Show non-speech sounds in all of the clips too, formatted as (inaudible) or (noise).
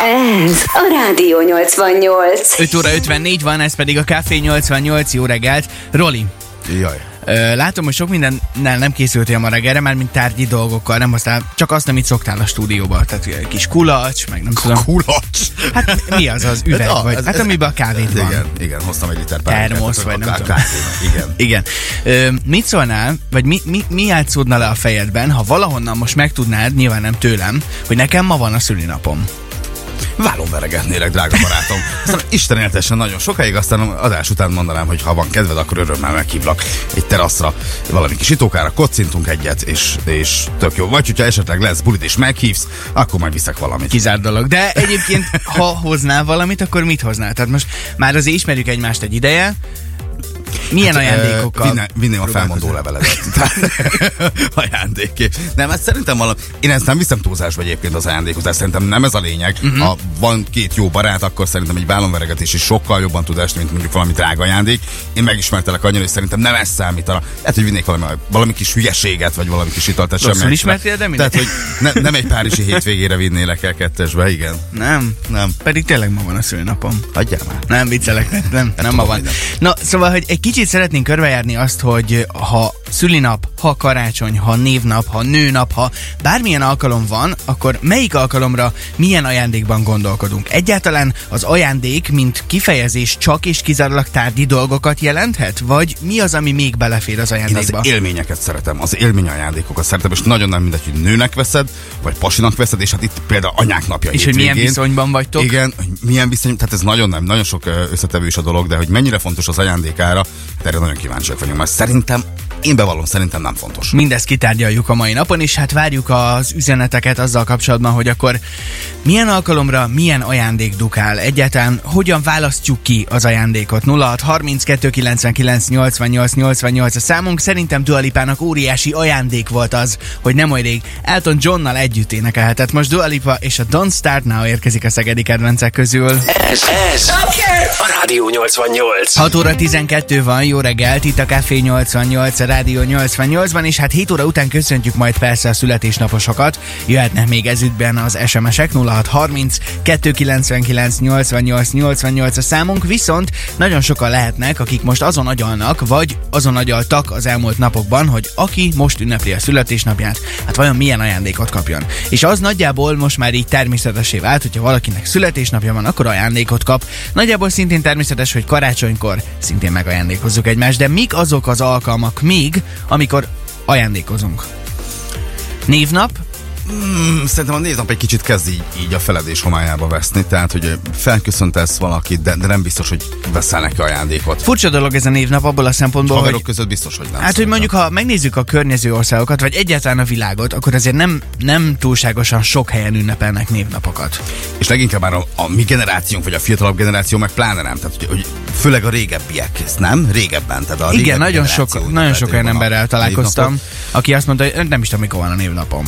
Ez a Rádió 88. 5 óra 54 van, ez pedig a Café 88. Jó reggelt. Roli, Jaj. Látom, hogy sok mindennel nem készültél ma reggelre, már mint tárgyi dolgokkal, nem hoztál csak azt, amit szoktál a stúdióba. Tehát kis kulacs, meg nem tudom. Kulacs! Hát mi az az (laughs) üveg, Ah, vagy? ez- Hát amiben a kávét van. Igen, igen, hoztam egy liter Termosz, vagy nem tudom. Igen. Igen. Ö, mit szólnál, vagy mi, mi, mi játszódna le a fejedben, ha valahonnan most megtudnád, nyilván nem tőlem, hogy nekem ma van a szülinapom? Vállom veregetnélek, drága barátom. Aztán Isten éltessen nagyon sokáig, aztán adás után mondanám, hogy ha van kedved, akkor örömmel meghívlak egy teraszra, valami kis itókára, kocintunk egyet, és, és tök jó. Vagy hogyha esetleg lesz bulit és meghívsz, akkor majd viszek valamit. Kizárt dolog. De egyébként, ha hoznál valamit, akkor mit hoznál? Tehát most már azért ismerjük egymást egy ideje, milyen hát, ajándékokkal? Vinne, vinném a felmondó leveledet. (laughs) Ajándékké. Nem, ez szerintem valami... Én ezt nem viszem túlzásba egyébként az ajándékozás. Szerintem nem ez a lényeg. Uh-huh. Ha van két jó barát, akkor szerintem egy vállonveregetés is sokkal jobban tud esni, mint mondjuk valami drága ajándék. Én megismertelek annyira, hogy szerintem nem ez számítana. Lehet, hogy vinnék valami, valami kis hülyeséget, vagy valami kis italt. tehát Rosszul semmi ismertél, de mindegy. Tehát, hogy ne, nem egy párizsi (laughs) hétvégére vinnélek el kettesbe, igen. Nem, Nem. pedig tényleg ma van a szülinapom. Hagyjál már. Nem, viccelek, nem, nem, nem ma van. Na, szóval, hogy egy kicsit szeretnénk körbejárni azt, hogy ha szülinap, ha karácsony, ha névnap, ha nőnap, ha bármilyen alkalom van, akkor melyik alkalomra milyen ajándékban gondolkodunk? Egyáltalán az ajándék, mint kifejezés csak és kizárólag tárgyi dolgokat jelenthet? Vagy mi az, ami még belefér az Én az ajándékba? élményeket szeretem, az élmény ajándékokat szeretem, és nagyon nem mindegy, hogy nőnek veszed, vagy pasinak veszed, és hát itt például anyák napja és hogy milyen hétvégén. viszonyban vagytok? Igen, hogy milyen viszony, tehát ez nagyon nem, nagyon sok ö, összetevős a dolog, de hogy mennyire fontos az ajándékára, hát erre nagyon kíváncsiak vagyunk, mert szerintem, én bevallom, szerintem nem fontos. Mindezt kitárgyaljuk a mai napon, és hát várjuk az üzeneteket azzal kapcsolatban, hogy akkor milyen alkalomra milyen ajándék dukál. Egyáltalán hogyan választjuk ki az ajándékot? 06 32 99 88 88 a számunk. Szerintem Dualipának óriási ajándék volt az, hogy nem olyan rég Elton Johnnal együtt énekelhetett. Most Dualipa és a Don't Start Now érkezik a szegedi kedvencek közül. Ez, ez a Rádió 88. 6 óra 12 van, jó reggelt, itt a Café 88, a Rádió 88-ban, és hát 7 óra után köszöntjük majd persze a születésnaposokat. Jöhetnek még ezügyben az SMS-ek 0630 299 88 88 a számunk, viszont nagyon sokan lehetnek, akik most azon agyalnak, vagy azon agyaltak az elmúlt napokban, hogy aki most ünnepli a születésnapját, hát vajon milyen ajándékot kapjon. És az nagyjából most már így természetesé vált, hogyha valakinek születésnapja van, akkor ajándékot kap. Nagyjából szintén természetes, hogy karácsonykor szintén megajándékozzuk egymást, de mik azok az alkalmak még, amikor ajándékozunk? Névnap, Hmm, szerintem a néznap egy kicsit kezd így, így a feledés homályába veszni, tehát hogy felköszöntesz valakit, de, de nem biztos, hogy veszel neki ajándékot. furcsa dolog ez a névnap abból a szempontból, Haverok hogy között biztos, hogy nem. Hát, hogy szerintem. mondjuk, ha megnézzük a környező országokat, vagy egyáltalán a világot, akkor azért nem, nem túlságosan sok helyen ünnepelnek névnapokat. És leginkább már a, a mi generációnk, vagy a fiatalabb generáció meg pláne nem. Tehát, hogy, hogy főleg a régebbiek, ezt nem? Régebben. Tehát a Igen, nagyon sok, nagyon sok olyan emberrel találkoztam, aki azt mondta, hogy nem is tudom, mikor van a névnapom.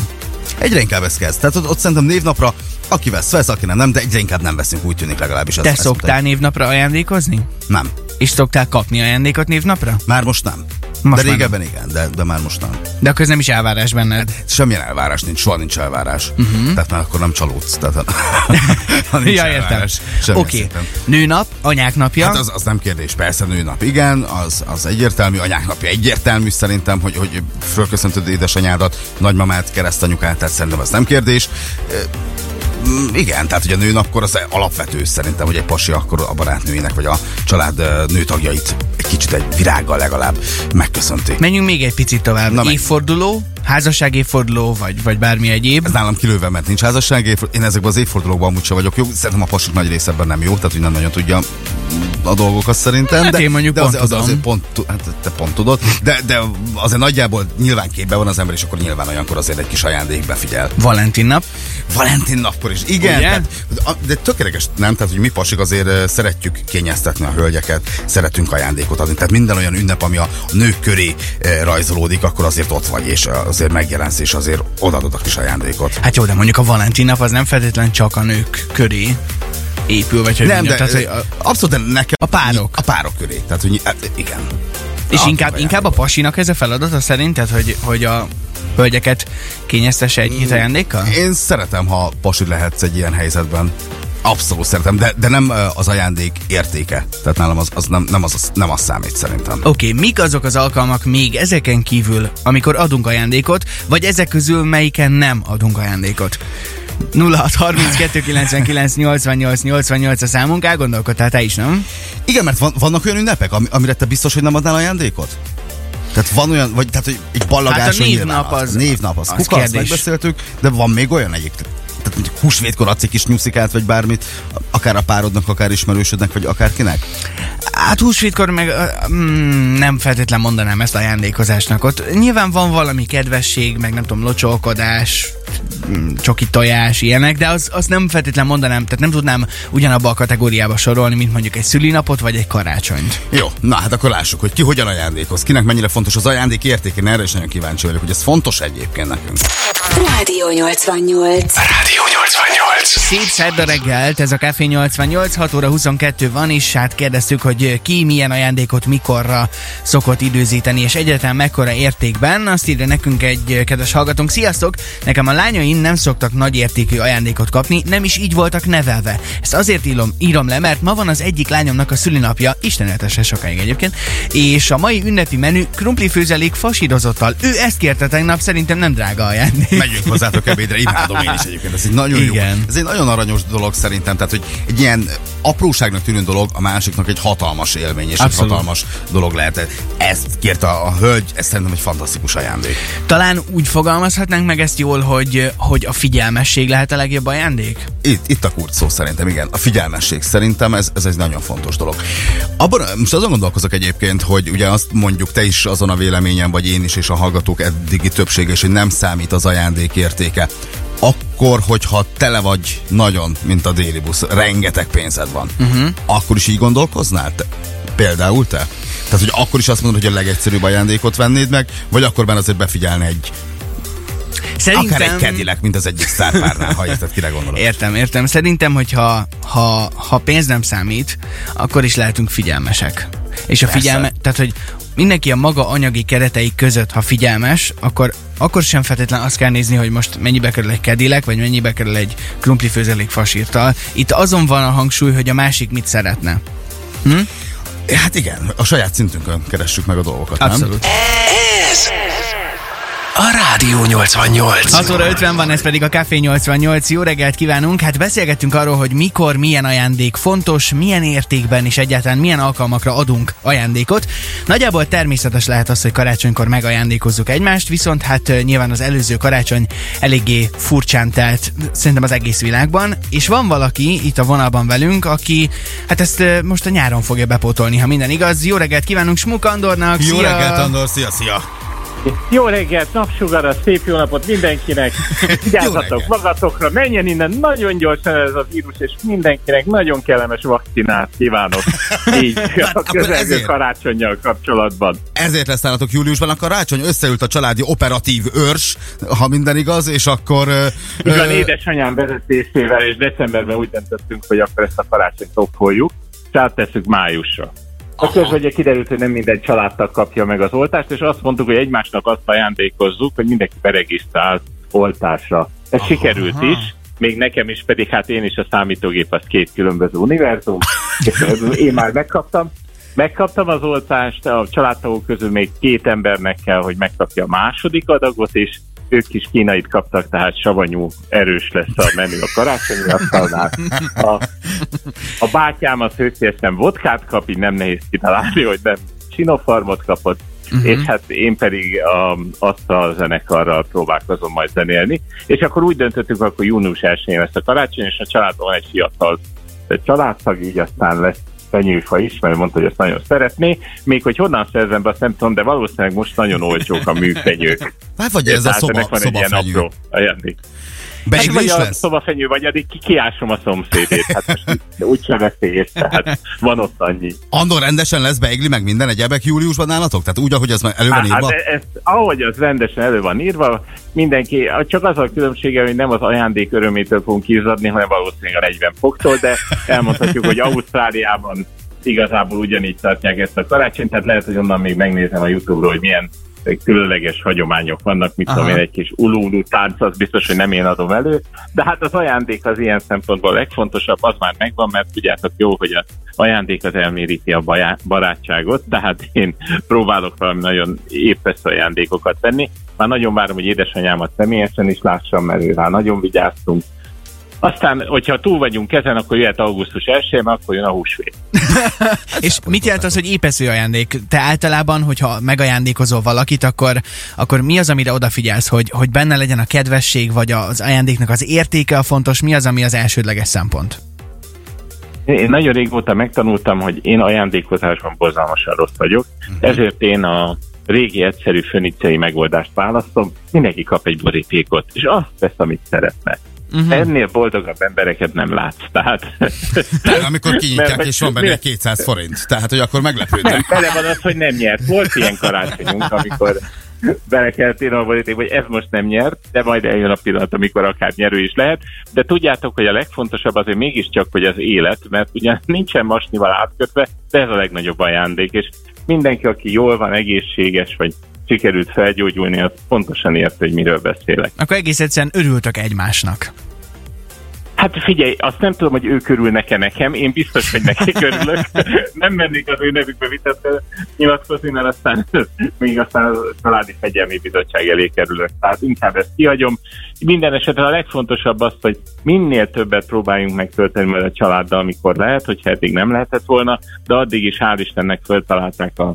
Egyre inkább ez kezd. Tehát ott, ott szerintem névnapra, aki vesz, vesz, aki nem, nem, de egyre inkább nem veszünk, úgy tűnik legalábbis. Te ezt, szoktál névnapra ajándékozni? Nem. És szoktál kapni ajándékot névnapra? Már most nem. Most de régebben igen, de, de már most nem. De akkor ez nem is elvárás benned. Semmilyen elvárás nincs, soha nincs elvárás. Uh-huh. Tehát már akkor nem csalódsz. Tehát, ha (laughs) (laughs) nincs Ja, értem. elvárás, Oké, semmilyen okay. nőnap, anyák napja. Hát az, az nem kérdés, persze nőnap igen, az, az egyértelmű, anyák napja egyértelmű szerintem, hogy, hogy fölköszöntöd édesanyádat, nagymamát, keresztanyukát, tehát szerintem ez nem kérdés. Mm, Igen, tehát hogy a nőnapkor az alapvető szerintem, hogy egy pasi akkor a barátnőinek vagy a család nőtagjait egy kicsit egy virággal legalább megköszönti. Menjünk még egy picit tovább. Na, évforduló, házasság évforduló, vagy, vagy bármi egyéb. Ez nálam kilőve, mert nincs házasság, év- én ezekben az évfordulókban amúgy sem vagyok jó. Szerintem a pasik nagy része ebben nem jó, tehát hogy nem nagyon tudja a dolgokat szerintem. Hát de, én mondjuk de pont az, az, azért pont, hát te pont tudod, de, de azért nagyjából nyilván képben van az ember, és akkor nyilván olyankor azért egy kis ajándék befigyel. Valentin nap. Valentin napkor is, igen, tehát, de tökéletes, nem? Tehát, hogy mi pasik azért szeretjük kényeztetni a hölgyeket, szeretünk ajándékot adni. Tehát minden olyan ünnep, ami a nők köré rajzolódik, akkor azért ott vagy, és azért megjelensz, és azért odaadod a kis ajándékot. Hát jó, de mondjuk a Valentin nap az nem feltétlenül csak a nők köré épül, vagy hogy Nem, mondjam, de tehát, hogy a, abszolút de nekem... A párok. A párok köré. Tehát, hogy hát, igen. és Adjuk inkább, inkább a pasinak ez a feladata szerint, tehát hogy, hogy a hölgyeket kényeztesse egy hit ajándékkal? Én szeretem, ha pasi lehetsz egy ilyen helyzetben. Abszolút szeretem, de, de nem az ajándék értéke. Tehát nálam az, az, nem, nem, az, az, nem az számít szerintem. Oké, okay, mik azok az alkalmak még ezeken kívül, amikor adunk ajándékot, vagy ezek közül melyiken nem adunk ajándékot? 0632 99 88 88 a számunk, elgondolkodtál te is, nem? Igen, mert van, vannak olyan ünnepek, ami, amire te biztos, hogy nem adnál ajándékot? Tehát van olyan, vagy tehát egy ballagáson Hát a névnap az- Névnap az, az kuka, azt kérdés. megbeszéltük, de van még olyan egyik. Mondjuk húsvétkor adsz egy kis nyuszikát, vagy bármit, akár a párodnak, akár ismerősödnek, vagy akárkinek. Hát húsvétkor meg mm, nem feltétlen mondanám ezt ajándékozásnak. Ott nyilván van valami kedvesség, meg nem tudom, locsolkodás, mm, csoki tojás, ilyenek, de az, nem feltétlen mondanám, tehát nem tudnám ugyanabba a kategóriába sorolni, mint mondjuk egy szülinapot, vagy egy karácsonyt. Jó, na hát akkor lássuk, hogy ki hogyan ajándékoz, kinek mennyire fontos az ajándék értéke, én erre is nagyon kíváncsi vagyok, hogy ez fontos egyébként nekünk. Rádió 88. Rádió 88. Szép szerda reggelt, ez a Café 88, 6 óra 22 van, és hát kérdeztük, hogy ki milyen ajándékot mikorra szokott időzíteni, és egyáltalán mekkora értékben. Azt írja nekünk egy kedves hallgatónk. Sziasztok! Nekem a lányaim nem szoktak nagy értékű ajándékot kapni, nem is így voltak nevelve. Ezt azért írom, írom le, mert ma van az egyik lányomnak a szülinapja, Isten éltesse sokáig egyébként, és a mai ünnepi menü krumpli főzelék fasírozottal. Ő ezt kérte tegnap, szerintem nem drága ajándék. Megyünk hozzátok ebédre, imádom én is egyébként, ez egy nagyon Igen. jó, ez egy nagyon aranyos dolog szerintem, tehát hogy egy ilyen apróságnak tűnő dolog a másiknak egy hatalmas élmény, és Abszolút. egy hatalmas dolog lehet. Ezt kérte a hölgy, ez szerintem egy fantasztikus ajándék. Talán úgy fogalmazhatnánk meg ezt jól, hogy, hogy a figyelmesség lehet a legjobb ajándék? Itt, itt a kurc szó szerintem, igen. A figyelmesség szerintem ez, ez egy nagyon fontos dolog. Abban, most azon gondolkozok egyébként, hogy ugye azt mondjuk te is azon a véleményen, vagy én is, és a hallgatók eddigi többsége is, hogy nem számít az ajándék értéke. Akkor, hogyha tele vagy nagyon, mint a déli busz, rengeteg pénzed van, uh-huh. akkor is így gondolkoznál? Te, például te? Tehát, hogy akkor is azt mondod, hogy a legegyszerűbb ajándékot vennéd meg, vagy akkor már azért befigyelne egy, akár egy kedilek, mint az egyik sztárpárnál, ha érted, kire gondolok. Értem, értem. Szerintem, hogyha ha, ha pénz nem számít, akkor is lehetünk figyelmesek. És a Persze. figyelme, tehát hogy mindenki a maga anyagi keretei között, ha figyelmes, akkor, akkor sem feltétlen azt kell nézni, hogy most mennyibe kerül egy kedilek, vagy mennyibe kerül egy krumpli főzelék fasírtal. Itt azon van a hangsúly, hogy a másik mit szeretne. Hát igen, a saját szintünkön keressük meg a dolgokat, nem? Abszolút. Ez a Rádió 88. 6 óra 50 van, ez pedig a Café 88. Jó reggelt kívánunk! Hát beszélgettünk arról, hogy mikor milyen ajándék fontos, milyen értékben és egyáltalán milyen alkalmakra adunk ajándékot. Nagyjából természetes lehet az, hogy karácsonykor megajándékozzuk egymást, viszont hát nyilván az előző karácsony eléggé furcsán telt szerintem az egész világban, és van valaki itt a vonalban velünk, aki hát ezt most a nyáron fogja bepótolni, ha minden igaz. Jó reggelt kívánunk Smuk Andornak! Jó szia! reggelt, Andor, szia, szia! Jó reggelt, napsugaras, szép jó napot mindenkinek! (laughs) Vigyázzatok magatokra, menjen innen nagyon gyorsan ez a vírus, és mindenkinek nagyon kellemes vakcinát kívánok. (laughs) Így a közelgő karácsonyjal kapcsolatban. Ezért lesz nálatok júliusban a karácsony, összeült a családi operatív őrs, ha minden igaz, és akkor... van, ö, édesanyám vezetésével, és decemberben úgy döntöttünk, hogy akkor ezt a karácsonyt okkoljuk, és áttesszük májusra. A közben ugye kiderült, hogy nem minden családtag kapja meg az oltást, és azt mondtuk, hogy egymásnak azt ajándékozzuk, hogy mindenki beregisztrál oltásra. Ez sikerült is, még nekem is, pedig hát én is a számítógép az két különböző univerzum, és én már megkaptam. Megkaptam az oltást, a családtagok közül még két embernek kell, hogy megkapja a második adagot, és ők is kínait kaptak, tehát savanyú, erős lesz a menü a karácsonyi asztalnál. A, a bátyám az hősiesen vodkát kap, így nem nehéz kitalálni, hogy nem sinofarmot kapott, uh-huh. és hát én pedig um, azt a zenekarral próbálkozom majd zenélni, és akkor úgy döntöttük, akkor június 1-én lesz a karácsony, és a családban van egy fiatal családtag, így aztán lesz fenyőfa is, mert mondta, hogy ezt nagyon szeretné. Még hogy honnan szerzem be, azt nem tudom, de valószínűleg most nagyon olcsók a műfenyők. Hát vagy ez a szoba, ennek van egy ilyen apró ajándék. Hát Beigli vagy is a lesz? szobafenyő, vagy addig ki- kiásom a szomszédét. Hát most úgyse veszélyes, tehát van ott annyi. Andor rendesen lesz beigli, meg minden egyebek júliusban nálatok? Tehát úgy, ahogy már elő van Hát, írva? hát ez, ahogy az rendesen elő van írva, mindenki, csak az a különbsége, hogy nem az ajándék örömétől fogunk izzadni, hanem valószínűleg a 40 foktól, de elmondhatjuk, hogy Ausztráliában igazából ugyanígy tartják ezt a karácsonyt, tehát lehet, hogy onnan még megnézem a Youtube-ról, hogy milyen különleges hagyományok vannak, mit tudom Aha. én, egy kis ulúlú tánc, az biztos, hogy nem én adom elő, de hát az ajándék az ilyen szempontból legfontosabb, az már megvan, mert tudjátok jó, hogy az ajándék az elméríti a bajá- barátságot, tehát én próbálok valami nagyon épesz ajándékokat venni. Már nagyon várom, hogy édesanyámat személyesen is lássam, mert ő rá nagyon vigyáztunk. Aztán, hogyha túl vagyunk ezen, akkor jöhet augusztus 1 mert akkor jön a húsvét. (laughs) És mit jelent az, hogy épesző ajándék? Te általában, hogyha megajándékozol valakit, akkor, akkor mi az, amire odafigyelsz, hogy, hogy benne legyen a kedvesség, vagy az ajándéknak az értéke a fontos, mi az, ami az elsődleges szempont? Én nagyon régóta megtanultam, hogy én ajándékozásban borzalmasan rossz vagyok, ezért én a régi egyszerű fönicei megoldást választom, mindenki kap egy borítékot, és azt vesz, amit szeretne. Uh-huh. Ennél boldogabb embereket nem látsz. Tehát, Tehát amikor kinyitják, Mert- és van benne mert- 200 forint. Tehát, hogy akkor meglepődnek. bele van az, hogy nem nyert. Volt ilyen karácsonyunk, amikor bele kellett írnom a borítékba, hogy ez most nem nyert, de majd eljön a pillanat, amikor akár nyerő is lehet. De tudjátok, hogy a legfontosabb azért mégiscsak, hogy az élet, mert ugye nincsen masnival átkötve, de ez a legnagyobb ajándék, és mindenki, aki jól van, egészséges, vagy sikerült felgyógyulni, az pontosan érti, hogy miről beszélek. Akkor egész egyszerűen örültök egymásnak. Hát figyelj, azt nem tudom, hogy ő körül neke nekem, én biztos, hogy neki körülök. (laughs) nem mennék az ő nevükbe vitatni, nyilatkozni, mert aztán (laughs) még aztán a családi fegyelmi bizottság elé kerülök. Tehát inkább ezt kihagyom. Minden esetre a legfontosabb az, hogy minél többet próbáljunk megtölteni a családdal, amikor lehet, hogyha eddig nem lehetett volna, de addig is hál' Istennek föltalálták a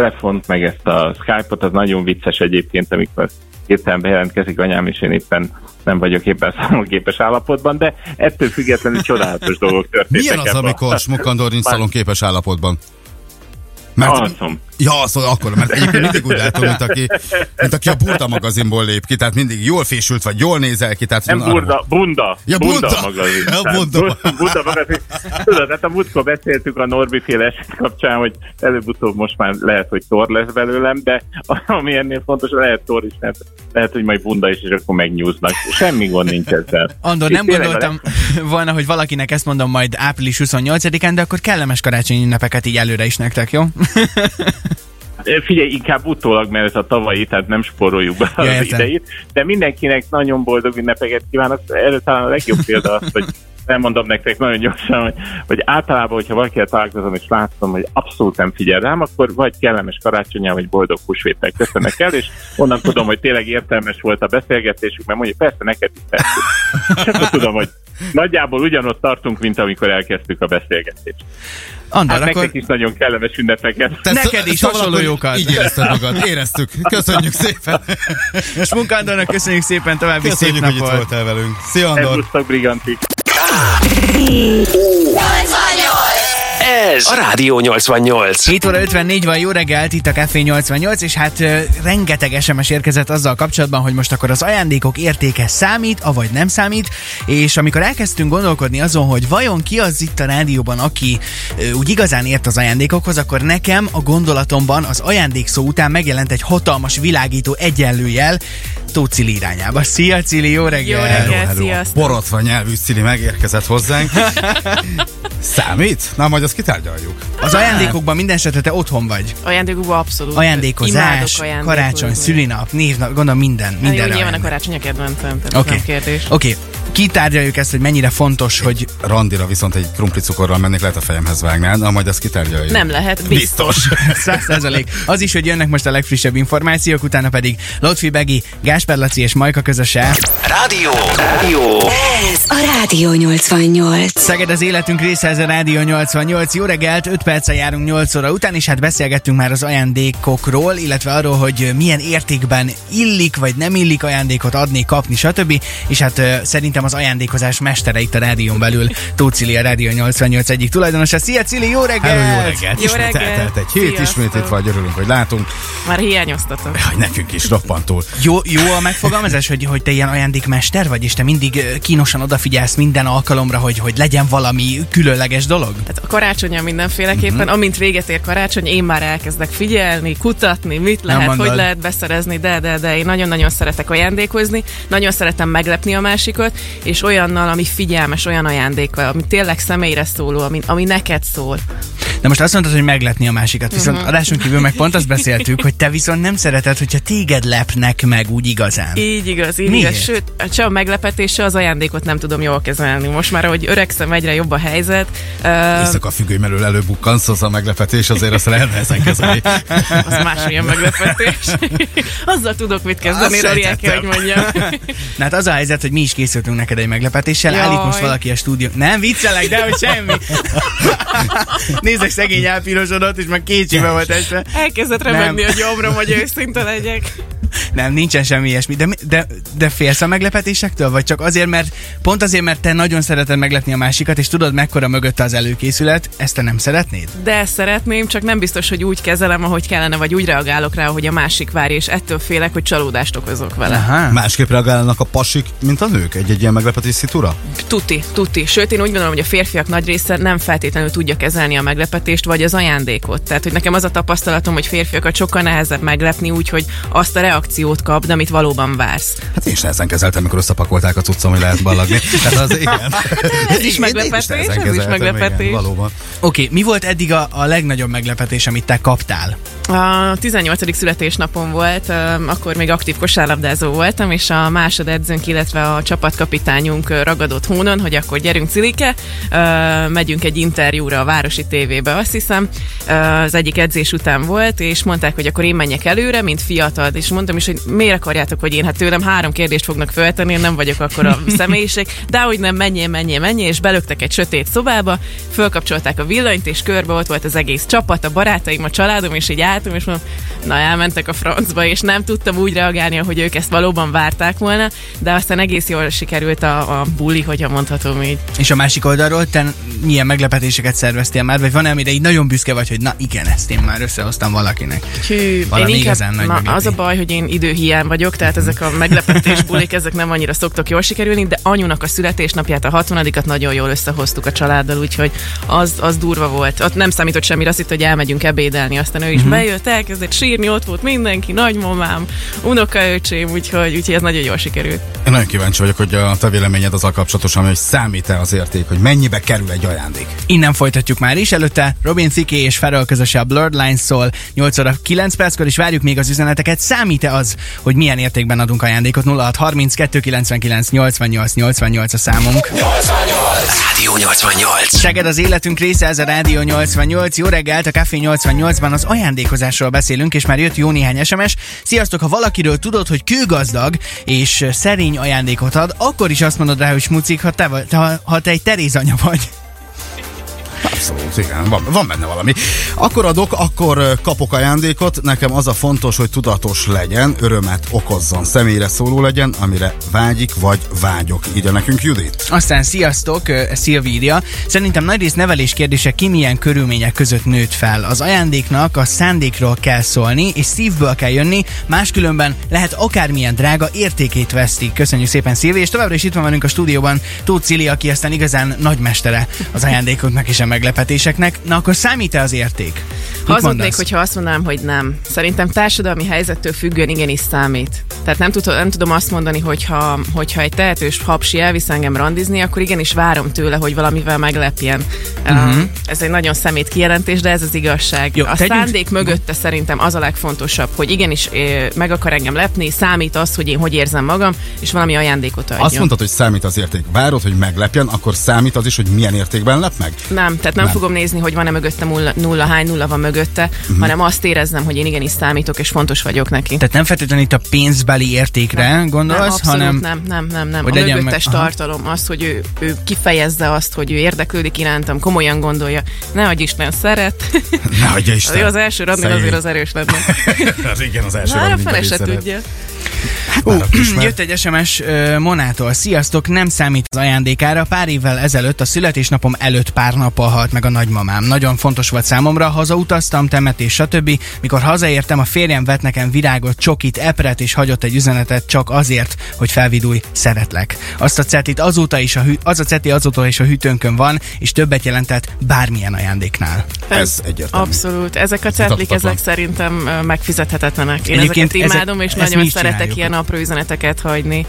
telefont, meg ezt a Skype-ot, az nagyon vicces egyébként, amikor hirtelen bejelentkezik anyám, és én éppen nem vagyok éppen (laughs) számolképes állapotban, de ettől függetlenül csodálatos dolgok történtek. Milyen az, ebben a- amikor Smukandor nincs szalonképes állapotban? Mert, Alszom. ja, az akkor, mert egyébként mindig úgy látom, mint aki, mint aki a Burda magazinból lép ki, tehát mindig jól fésült vagy, jól nézel ki, tehát Nem burda, bunda. Ja, bunda. bunda. magazin. Ja, bunda. bu- bunda magazin. Tudod, hát a múltkor beszéltük a Norbi féle eset kapcsán, hogy előbb-utóbb most már lehet, hogy tor lesz belőlem, de ami ennél fontos, lehet tor is, mert lehet, hogy majd bunda is, és akkor megnyúznak. Semmi gond nincs ezzel. Andor, nem gondoltam volna, hogy valakinek ezt mondom majd április 28-án, de akkor kellemes karácsonyi ünnepeket így előre is nektek, jó? (laughs) Figyelj, inkább utólag, mert ez a tavalyi, tehát nem spóroljuk be Ja, az értem. idejét, de mindenkinek nagyon boldog ünnepeket kívánok. Erről talán a legjobb példa az, hogy elmondom nektek nagyon gyorsan, hogy, hogy általában, hogyha valakivel találkozom és látom, hogy abszolút nem figyel rám, akkor vagy kellemes karácsonyá, vagy boldog húsvétek köszönnek el, és onnan tudom, hogy tényleg értelmes volt a beszélgetésük, mert mondja, persze neked is persze. És akkor tudom, hogy nagyjából ugyanott tartunk, mint amikor elkezdtük a beszélgetést. Andor, Hát akkor nektek is nagyon kellemes ünnepeket. Te Neked is szóval hasonló jókat. Így érezted magad, éreztük. Köszönjük szépen. Smunk Andornak köszönjük szépen, további szép Köszönjük, hogy itt napot. voltál velünk. Szia, Andor. Elhúztak brigantik. Ez a Rádió 88. 7 óra 54 van, jó reggelt, itt a Café 88, és hát ö, rengeteg SMS érkezett azzal kapcsolatban, hogy most akkor az ajándékok értéke számít, avagy nem számít, és amikor elkezdtünk gondolkodni azon, hogy vajon ki az itt a rádióban, aki ö, úgy igazán ért az ajándékokhoz, akkor nekem a gondolatomban az ajándék szó után megjelent egy hatalmas világító egyenlőjel Tóth Cili irányába. Szia Cili, jó reggel! Jó reggel! Borotva nyelvű Cili megérkezett hozzánk. (laughs) Számít? Na, majd azt kitárgyaljuk. Az ajándékokban minden esetre te otthon vagy. Ajándékokban abszolút. Ajándékozás, karácsony, szülinap, névnap, gondolom minden, Na, minden. Nyilván a karácsony a kedvencem, tehát Oké, okay. nem kérdés. Oké, okay. kitárgyaljuk ezt, hogy mennyire fontos, hogy Randira viszont egy krumpli cukorral mennék, lehet a fejemhez vágnál, na majd azt kitárgyaljuk. Nem lehet, biztos. (laughs) száz százalék. Az is, hogy jönnek most a legfrissebb információk, utána pedig Lotfi Begi, Gáspár Laci és Majka közöse. Rádió. Rádió. Ez a Rádió 88. Szeged az életünk része, ez a Rádió 88. Jó reggelt, 5 perccel járunk 8 óra után, és hát beszélgettünk már az ajándékokról, illetve arról, hogy milyen értékben illik, vagy nem illik ajándékot adni, kapni, stb. És hát szerintem az ajándékozás mestere itt a rádión belül, Tóth Cili, a Rádió 88 egyik tulajdonosa. Szia Cili, jó reggelt! Hello, jó reggelt! Jó Ismét reggelt! eltelt egy hét, Sziasztok! ismét itt vagy, örülünk, hogy látunk. Már hiányoztatok. Jaj, nekünk is roppantul. Jó, jó a megfogalmazás, hogy, hogy te ilyen ajándékmester vagy, és te mindig kínosan odafigyelsz minden alkalomra, hogy, hogy legyen valami különleges dolog? Tehát a karácsonyan mindenféleképpen, uh-huh. amint véget ér karácsony, én már elkezdek figyelni, kutatni, mit lehet, hogy lehet beszerezni, de, de, de én nagyon-nagyon szeretek ajándékozni, nagyon szeretem meglepni a másikat, és olyannal, ami figyelmes, olyan ajándékkal, ami tényleg személyre szóló, ami, ami neked szól. De most azt mondtad, hogy meglepni a másikat, viszont Mhm. adáson kívül meg pont azt beszéltük, hogy te viszont nem szereted, hogyha téged lepnek meg úgy igazán. Így igaz, így Miért? igaz. Sőt, se a meglepetés, se az ajándékot nem tudom jól kezelni. Most már, ahogy öregszem, egyre jobb a helyzet. Uh, Éjszaka függöny mellől előbukkansz, az a meglepetés, azért azt lehet nehezen kezelni. (laughs) az másmilyen meglepetés. (laughs) Azzal tudok mit kezdeni, sejtettem. hogy mondjam. Na hát az a helyzet, hogy mi is készültünk neked egy meglepetéssel. Jaj. Állít most valaki a stúdió. Nem, viccelek, de hogy semmi. (laughs) Nézzek szegény elpirosodott, és már kétségbe volt este. Elkezdett Nem. remegni a gyomrom, hogy őszinte legyek. (laughs) Nem, nincsen semmi ilyesmi. De, mi- de, de félsz a meglepetésektől? Vagy csak azért, mert pont azért, mert te nagyon szereted meglepni a másikat, és tudod, mekkora mögötte az előkészület, ezt te nem szeretnéd? De szeretném, csak nem biztos, hogy úgy kezelem, ahogy kellene, vagy úgy reagálok rá, hogy a másik várja, és ettől félek, hogy csalódást okozok vele. Aha. Másképp reagálnak a pasik, mint a nők egy-egy ilyen meglepetés szitúra? Tuti, tuti. Sőt, én úgy gondolom, hogy a férfiak nagy része nem feltétlenül tudja kezelni a meglepetést, vagy az ajándékot. Tehát, hogy nekem az a tapasztalatom, hogy férfiakat sokkal nehezebb meglepni, úgy, hogy azt a reakciót kapd, amit valóban vársz. Hát én is nehezen kezeltem, amikor összepakolták a cuccom, hogy lehet ballagni. Tehát az igen. (laughs) Ez is meglepetés, ez is meglepetés. Valóban. Oké, okay, mi volt eddig a, a legnagyobb meglepetés, amit te kaptál? A 18. születésnapom volt, akkor még aktív kosárlabdázó voltam, és a másodedzőnk, illetve a csapatkapitányunk ragadott hónon, hogy akkor gyerünk Cilike, megyünk egy interjúra a Városi tévébe, azt hiszem, az egyik edzés után volt, és mondták, hogy akkor én menjek előre, mint fiatal, és mondtam is, hogy miért akarjátok, hogy én, hát tőlem három kérdést fognak föltenni, én nem vagyok akkor a (laughs) személyiség, de hogy nem, menjél, menjél, menjél, és belöktek egy sötét szobába, fölkapcsolták a villanyt, és körbe ott volt az egész csapat, a barátaim, a családom, és így álltam, és mondom, na elmentek a francba, és nem tudtam úgy reagálni, hogy ők ezt valóban várták volna, de aztán egész jól sikerült a, a buli, hogyha mondhatom így. És a másik oldalról te milyen meglepetéseket szerveztél már, vagy van amire így nagyon büszke vagy, hogy na igen, ezt én már összehoztam valakinek. Hű, Valami én igazán nagy na, az a baj, hogy én időhiány vagyok, tehát ezek a meglepetés bulik, ezek nem annyira szoktak jól sikerülni, de anyunak a születésnapját, a 60 nagyon jól összehoztuk a családdal, úgyhogy az, az durva volt. Ott nem számított semmire, azt hitt, hogy elmegyünk ebédelni, aztán ő is uh-huh. Bejött, elkezdett sírni, ott volt mindenki, nagymamám, unokaöcsém, úgyhogy, úgyhogy ez nagyon jól sikerült. Én nagyon kíváncsi vagyok, hogy a te véleményed azzal kapcsolatosan, hogy számít-e az érték, hogy mennyibe kerül egy ajándék. Innen folytatjuk már is, előtte Robin Thicke és Pharrell közöse a Blurred Lines szól 8 óra 9 perckor, és várjuk még az üzeneteket. Számít-e az, hogy milyen értékben adunk ajándékot? 0630 299 88 88 a számunk. 88! Rádió 88! Seged az életünk része, ez a Rádió 88. Jó reggelt, a Café 88-ban az ajándékozásról beszélünk, és már jött jó néhány SMS. Sziasztok, ha valakiről tudod, hogy kőgazdag és szerény ajándékot ad, akkor is azt mondod rá, hogy smucik, ha te, ha, ha te egy Teréz vagy. Abszolút, igen, van, van benne valami. Akkor adok, akkor kapok ajándékot. Nekem az a fontos, hogy tudatos legyen, örömet okozzon, személyre szóló legyen, amire vágyik vagy vágyok. Ide nekünk Judit. Aztán sziasztok, Szilvi írja. Szerintem nagyrészt nevelés kérdése ki milyen körülmények között nőtt fel. Az ajándéknak a szándékról kell szólni, és szívből kell jönni, máskülönben lehet akármilyen drága értékét veszti. Köszönjük szépen Szilvi, és továbbra is itt van velünk a stúdióban Tóth Cili, aki aztán igazán nagymestere az ajándékoknak és a meglepetéseknek. Na akkor számít-e az érték? Hazudnék, hogyha azt mondanám, hogy nem. Szerintem társadalmi helyzettől függően igenis számít. Tehát nem, tud, nem tudom azt mondani, hogyha, hogyha egy tehetős hapsi elvisz engem randizni, akkor igenis várom tőle, hogy valamivel meglepjen. Uh-huh. Ez egy nagyon szemét kijelentés, de ez az igazság. Jó, a tegyünk- szándék mögötte szerintem az a legfontosabb, hogy igenis eh, meg akar engem lepni, számít az, hogy én hogy érzem magam, és valami ajándékot adjon. Azt mondtad, hogy számít az érték. Várod, hogy meglepjen, akkor számít az is, hogy milyen értékben lep meg? Nem, tehát nem, Nem. nem fogom nézni, hogy van-e mögötte nulla, nulla hány nulla van mögötte, uh-huh. hanem azt érezzem, hogy én igenis számítok, és fontos vagyok neki. Tehát nem feltétlenül itt a pénzbeli értékre gondolsz, nem, abszolút hanem... nem, nem, nem, nem. hogy a mögöttes meg- tartalom, az, hogy ő, ő kifejezze azt, hogy ő érdeklődik irántam, komolyan gondolja. Ne adj Isten, szeret. Ne hagyja Isten. (laughs) Az első radnél azért az erős lenne. (laughs) az igen, az első Na, a fele se tudja. A (clears throat) kismer. Jött egy SMS uh, Monától. Sziasztok, nem számít az ajándékára. Pár évvel ezelőtt, a születésnapom előtt pár nappal halt meg a nagymamám. Nagyon fontos volt számomra, hazautaztam, temetés, stb. Mikor hazaértem, a férjem vett nekem virágot, csokit, epret és hagyott egy üzenetet csak azért, hogy felvidulj, szeretlek. Azt a cetit azóta is a hű, az a ceti azóta is a hűtőnkön van, és többet jelentett bármilyen ajándéknál. Ez egyértelmű. Abszolút. Ezek a cetlik, ezek szerintem megfizethetetlenek. Én Egyébként ezeket ezek- imádom, és ezt mi nagyon is szeretek ilyen apró üzeneteket hagyni.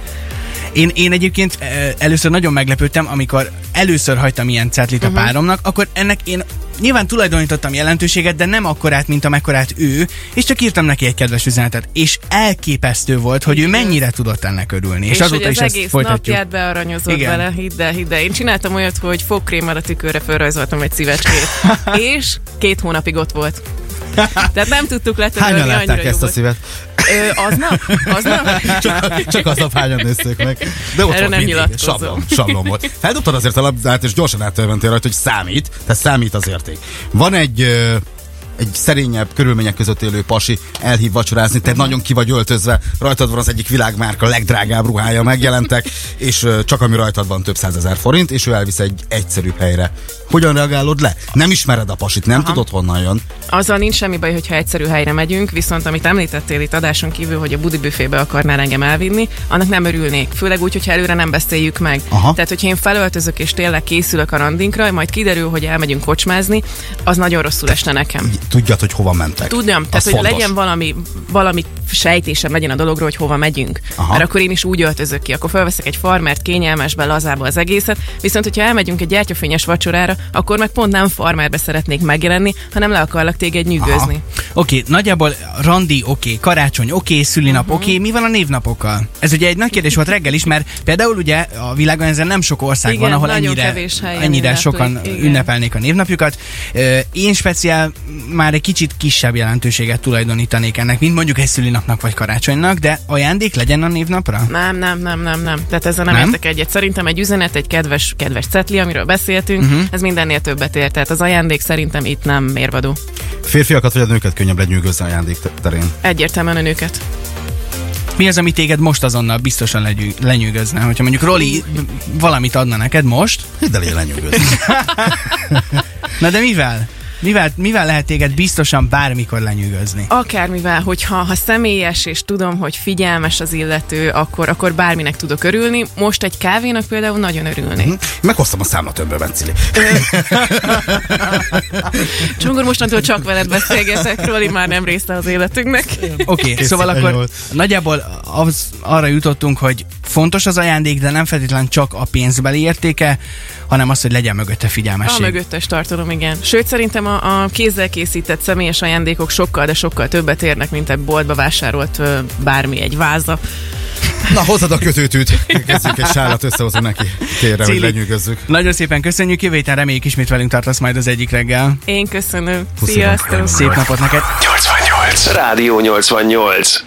Én, én egyébként eh, először nagyon meglepődtem, amikor először hagytam ilyen cetlit Mhm. a páromnak, akkor ennek én nyilván tulajdonítottam jelentőséget, de nem akkorát, mint amekkorát ő, és csak írtam neki egy kedves üzenetet. És elképesztő volt, hogy ő mennyire tudott ennek örülni. És, És, azóta hogy is az ezt egész folytatjuk. napját bearanyozott Igen. vele, hidd el, hidd el. Én csináltam olyat, hogy fogkrémmel a tükörre felrajzoltam egy szívecskét. (laughs) és két hónapig ott volt. Tehát nem tudtuk letörölni, Hányan látták ezt a szívet? Ö, aznap? Aznap? Csak, csak aznap hányan nézték meg. De ott Erre volt nem mindig. Sablon, sablon volt. Feldobtad azért a labdát, és gyorsan átmentél rajta, hogy számít, tehát számít az érték. Van egy egy szerényebb körülmények között élő pasi elhív vacsorázni, te nagyon ki vagy öltözve, rajtad van az egyik világmárka legdrágább ruhája, megjelentek, (laughs) és csak ami rajtad van több százezer forint, és ő elvisz egy egyszerűbb helyre. Hogyan reagálod le? Nem ismered a pasit, nem Aha. tudod honnan jön. Azzal nincs semmi baj, hogyha egyszerű helyre megyünk, viszont amit említettél itt adáson kívül, hogy a budi büfébe akarnál engem elvinni, annak nem örülnék. Főleg úgy, hogyha előre nem beszéljük meg. Aha. Tehát, hogyha én felöltözök és tényleg készülök a randinkra, majd kiderül, hogy elmegyünk kocsmázni, az nagyon rosszul esne nekem. Tudjad, hogy hova mentek. Tudjam, tehát hogy fontos. legyen valami, valami sejtésem legyen a dologról, hogy hova megyünk. Aha. Aha. Mert akkor én is úgy öltözök ki, akkor felveszek egy farmert, kényelmesbe, lazába az egészet, viszont hogyha elmegyünk egy gyertyafényes vacsorára, akkor meg pont nem farmerbe szeretnék megjelenni, hanem le akarlak téged nyűgözni. Oké, nagyjából randi oké, karácsony oké, szülinap Mhm. oké, mi van a névnapokkal? Ez ugye egy nagy kérdés volt reggel is, mert például ugye a világon ezen nem sok ország Igen, van, ahol ennyire, ennyire ünneplik, sokan igen. ünnepelnék a névnapjukat. Én speciál már egy kicsit kisebb jelentőséget tulajdonítanék ennek, mint mondjuk egy szülinapnak vagy karácsonynak, de ajándék legyen a névnapra? Nem, nem, nem, nem, nem. Tehát ezzel nem, Nem? nem? értek egyet. Szerintem egy üzenet, egy kedves, kedves cetli, amiről beszéltünk, uh-huh. ez mindennél többet ér. Tehát az ajándék szerintem itt nem mérvadó. Férfiakat vagy a nőket könnyebb lenyűgözni ajándék terén. Egyértelműen a nőket. Mi az, ami téged most azonnal biztosan legyű, lenyűgözne? Hogyha mondjuk Roli valamit adna neked most, Hidd el, lenyűgözni. (laughs) na de mivel? Mivel, mivel lehet téged biztosan bármikor lenyűgözni? Akármivel, hogyha ha személyes, és tudom, hogy figyelmes az illető, akkor, akkor bárminek tudok örülni. Most egy kávénak például nagyon örülnék. Meghoztam a számlatömből, Bencili. (laughs) Csongor mostantól csak veled beszélgetek, Roli már nem része az életünknek. Oké, okay, szóval akkor volt. nagyjából az, arra jutottunk, hogy fontos az ajándék, de nem feltétlenül csak a pénzbeli értéke, hanem az, hogy legyen mögötte A figyelmesség. mögöttes tartalom, igen. Sőt, szerintem a, a kézzel készített személyes ajándékok sokkal, de sokkal többet érnek, mint egy boltba vásárolt bármi, egy váza. Na, hozzad a kötőtűt. Kezdjük egy sálat összehozni neki. Hogy Cili. lenyűgözzük. Nagyon szépen köszönjük, jövő héten reméljük ismét velünk tartasz majd az egyik reggel. Én köszönöm. Sziasztok! Szép napot neked! 88. Rádió 88.